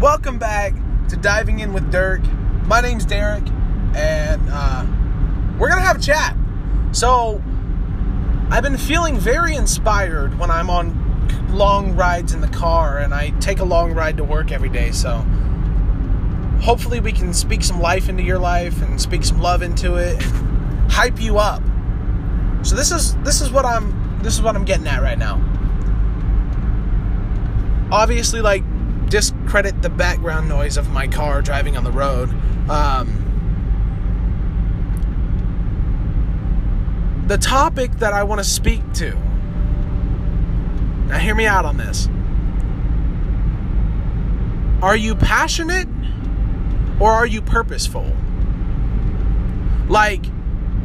Welcome back to Diving In with Dirk. My name's Derek, and uh, we're going to have a chat. So, I've been feeling very inspired when I'm on long rides in the car, and I take a long ride to work every day. So, hopefully, we can speak some life into your life and speak some love into it and hype you up. So, this is this is what I'm this is what I'm getting at right now. Obviously, like discredit the background noise of my car driving on the road. Um, the topic that I want to speak to. Now, hear me out on this. Are you passionate or are you purposeful? Like,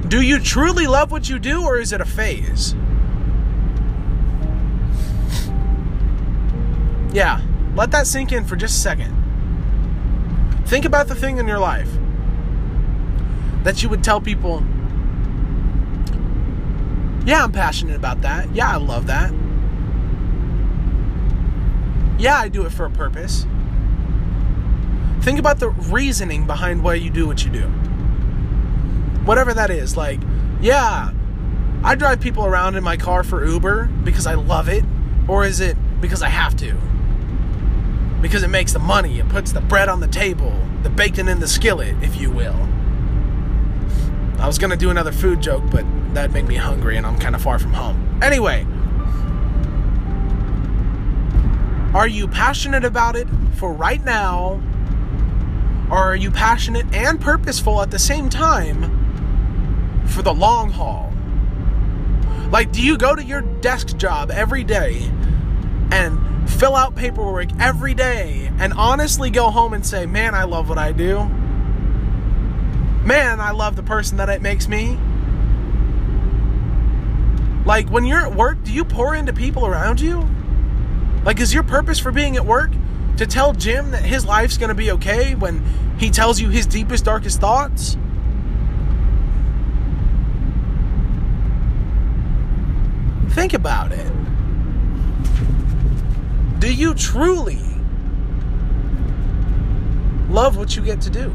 do you truly love what you do or is it a phase? Yeah, let that sink in for just a second. Think about the thing in your life that you would tell people, yeah, I'm passionate about that. Yeah, I love that. Yeah, I do it for a purpose. Think about the reasoning behind why you do what you do. Whatever that is, like, yeah, I drive people around in my car for Uber because I love it, or is it because I have to? Because it makes the money, it puts the bread on the table, the bacon in the skillet, if you will. I was gonna do another food joke, but that'd make me hungry and I'm kind of far from home. Anyway, are you passionate about it for right now? Or are you passionate and purposeful at the same time for the long haul? Like, do you go to your desk job every day and fill out paperwork every day and honestly go home and say, man, I love what I do. Man, I love the person that it makes me. Like, when you're at work, do you pour into people around you? Like, is your purpose for being at work to tell Jim that his life's gonna be okay when he tells you his deepest, darkest thoughts? Think about it. Do you truly love what you get to do?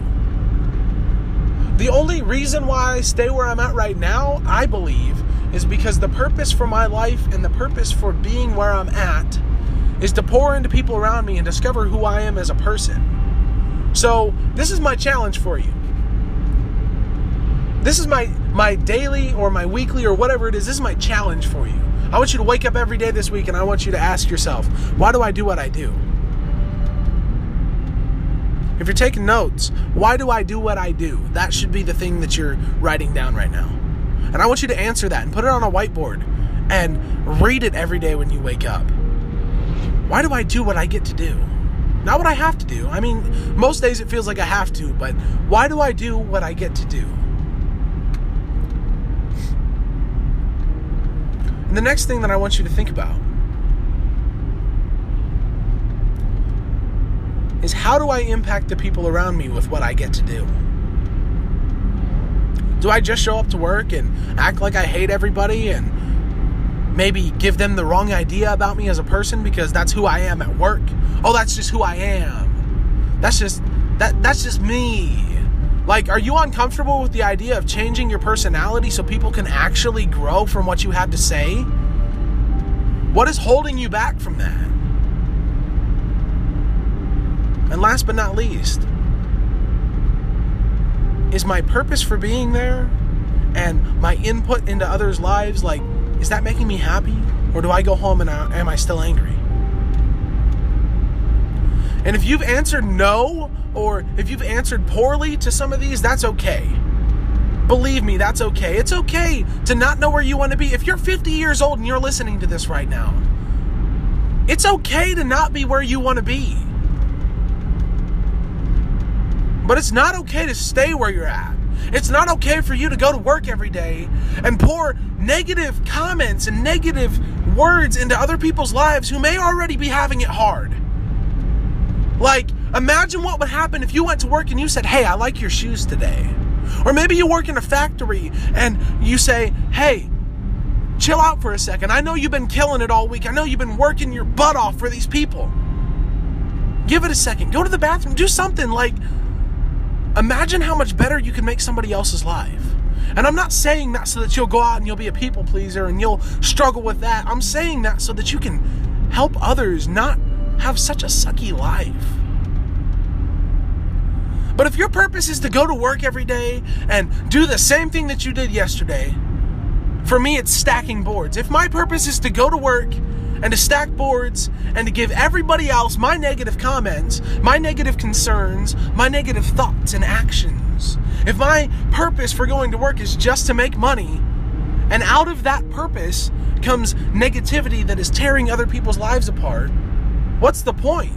The only reason why I stay where I'm at right now, I believe, is because the purpose for my life and the purpose for being where I'm at is to pour into people around me and discover who I am as a person. So, this is my challenge for you. This is my my daily or my weekly or whatever it is. This is my challenge for you. I want you to wake up every day this week and I want you to ask yourself, why do I do what I do? If you're taking notes, why do I do what I do? That should be the thing that you're writing down right now. And I want you to answer that and put it on a whiteboard and read it every day when you wake up. Why do I do what I get to do? Not what I have to do. I mean, most days it feels like I have to, but why do I do what I get to do? And the next thing that I want you to think about is how do I impact the people around me with what I get to do? Do I just show up to work and act like I hate everybody and maybe give them the wrong idea about me as a person because that's who I am at work? Oh, that's just who I am. That's just that that's just me. Like, are you uncomfortable with the idea of changing your personality so people can actually grow from what you have to say? What is holding you back from that? And last but not least, is my purpose for being there and my input into others' lives like, is that making me happy? Or do I go home and I, am I still angry? And if you've answered no, or if you've answered poorly to some of these, that's okay. Believe me, that's okay. It's okay to not know where you want to be. If you're 50 years old and you're listening to this right now, it's okay to not be where you want to be. But it's not okay to stay where you're at. It's not okay for you to go to work every day and pour negative comments and negative words into other people's lives who may already be having it hard. Like, imagine what would happen if you went to work and you said, Hey, I like your shoes today. Or maybe you work in a factory and you say, Hey, chill out for a second. I know you've been killing it all week. I know you've been working your butt off for these people. Give it a second. Go to the bathroom. Do something. Like, imagine how much better you can make somebody else's life. And I'm not saying that so that you'll go out and you'll be a people pleaser and you'll struggle with that. I'm saying that so that you can help others not have such a sucky life. But if your purpose is to go to work every day and do the same thing that you did yesterday, for me, it's stacking boards. If my purpose is to go to work and to stack boards and to give everybody else my negative comments, my negative concerns, my negative thoughts and actions, if my purpose for going to work is just to make money, and out of that purpose comes negativity that is tearing other people's lives apart, what's the point?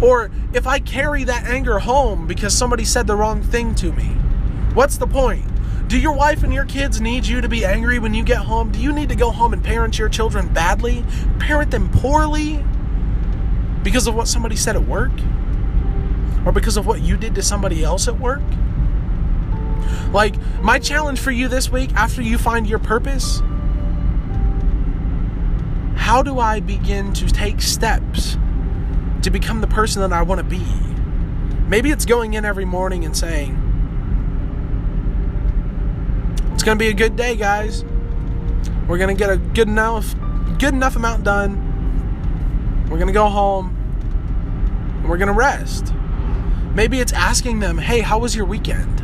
Or if I carry that anger home because somebody said the wrong thing to me, what's the point? Do your wife and your kids need you to be angry when you get home? Do you need to go home and parent your children badly? Parent them poorly? Because of what somebody said at work? Or because of what you did to somebody else at work? Like, my challenge for you this week, after you find your purpose, how do I begin to take steps to become the person that I want to be? Maybe it's going in every morning and saying, it's going to be a good day, guys. We're going to get a good enough good enough amount done. We're going to go home and we're going to rest. Maybe it's asking them, "Hey, how was your weekend?"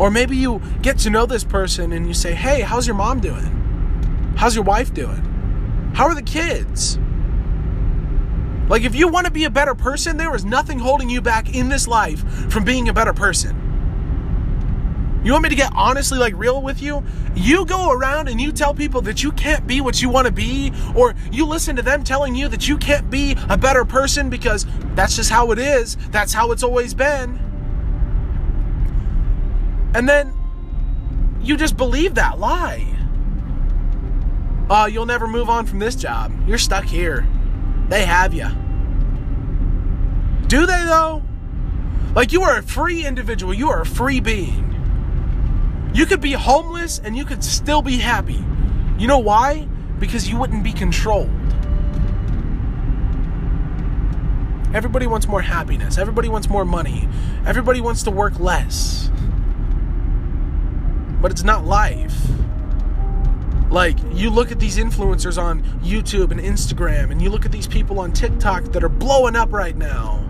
Or maybe you get to know this person and you say, "Hey, how's your mom doing? How's your wife doing? How are the kids?" Like if you want to be a better person, there is nothing holding you back in this life from being a better person. You want me to get honestly like real with you? You go around and you tell people that you can't be what you want to be, or you listen to them telling you that you can't be a better person because that's just how it is, that's how it's always been. And then you just believe that lie. Oh, you'll never move on from this job. You're stuck here. They have you. Do they though? Like you are a free individual, you are a free being. You could be homeless and you could still be happy. You know why? Because you wouldn't be controlled. Everybody wants more happiness. Everybody wants more money. Everybody wants to work less. But it's not life. Like, you look at these influencers on YouTube and Instagram, and you look at these people on TikTok that are blowing up right now.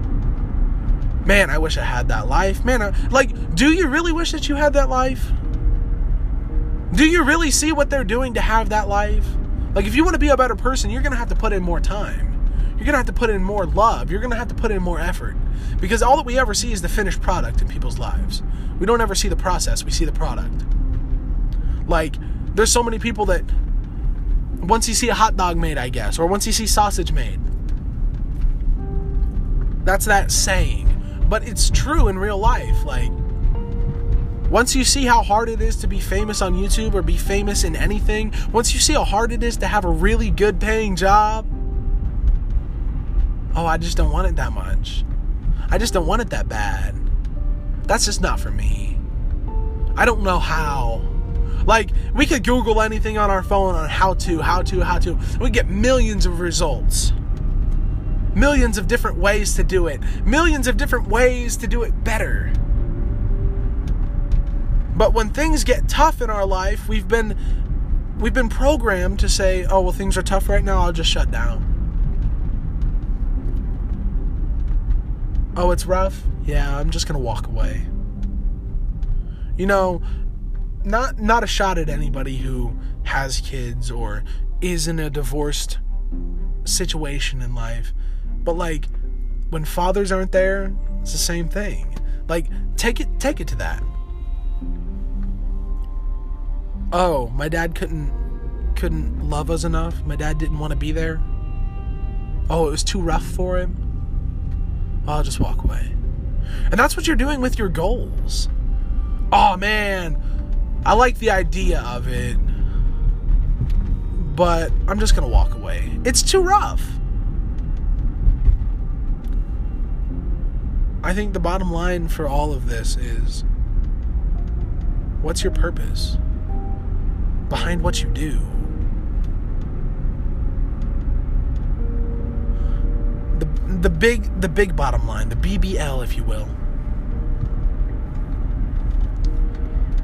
Man, I wish I had that life. Man, I, like, do you really wish that you had that life? Do you really see what they're doing to have that life? Like, if you want to be a better person, you're going to have to put in more time. You're going to have to put in more love. You're going to have to put in more effort. Because all that we ever see is the finished product in people's lives. We don't ever see the process, we see the product. Like, there's so many people that once you see a hot dog made, I guess, or once you see sausage made, that's that saying. But it's true in real life. Like, once you see how hard it is to be famous on YouTube or be famous in anything, once you see how hard it is to have a really good paying job, oh, I just don't want it that much. I just don't want it that bad. That's just not for me. I don't know how. Like, we could Google anything on our phone on how to, how to, how to. We get millions of results. Millions of different ways to do it. Millions of different ways to do it better. But when things get tough in our life, we've been we've been programmed to say, "Oh, well things are tough right now, I'll just shut down." Oh, it's rough? Yeah, I'm just going to walk away. You know, not not a shot at anybody who has kids or is in a divorced situation in life. But like when fathers aren't there, it's the same thing. Like take it take it to that oh, my dad couldn't couldn't love us enough. My dad didn't want to be there. Oh, it was too rough for him. I'll just walk away. And that's what you're doing with your goals. Oh man, I like the idea of it. But I'm just going to walk away. It's too rough. I think the bottom line for all of this is what's your purpose? behind what you do. The, the big the big bottom line, the BBL if you will.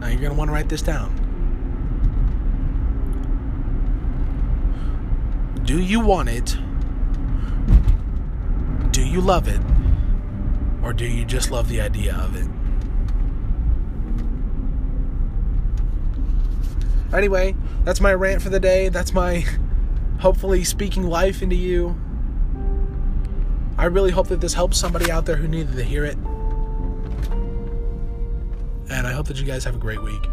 Now you're going to want to write this down. Do you want it? Do you love it? Or do you just love the idea of it? Anyway, that's my rant for the day. That's my hopefully speaking life into you. I really hope that this helps somebody out there who needed to hear it. And I hope that you guys have a great week.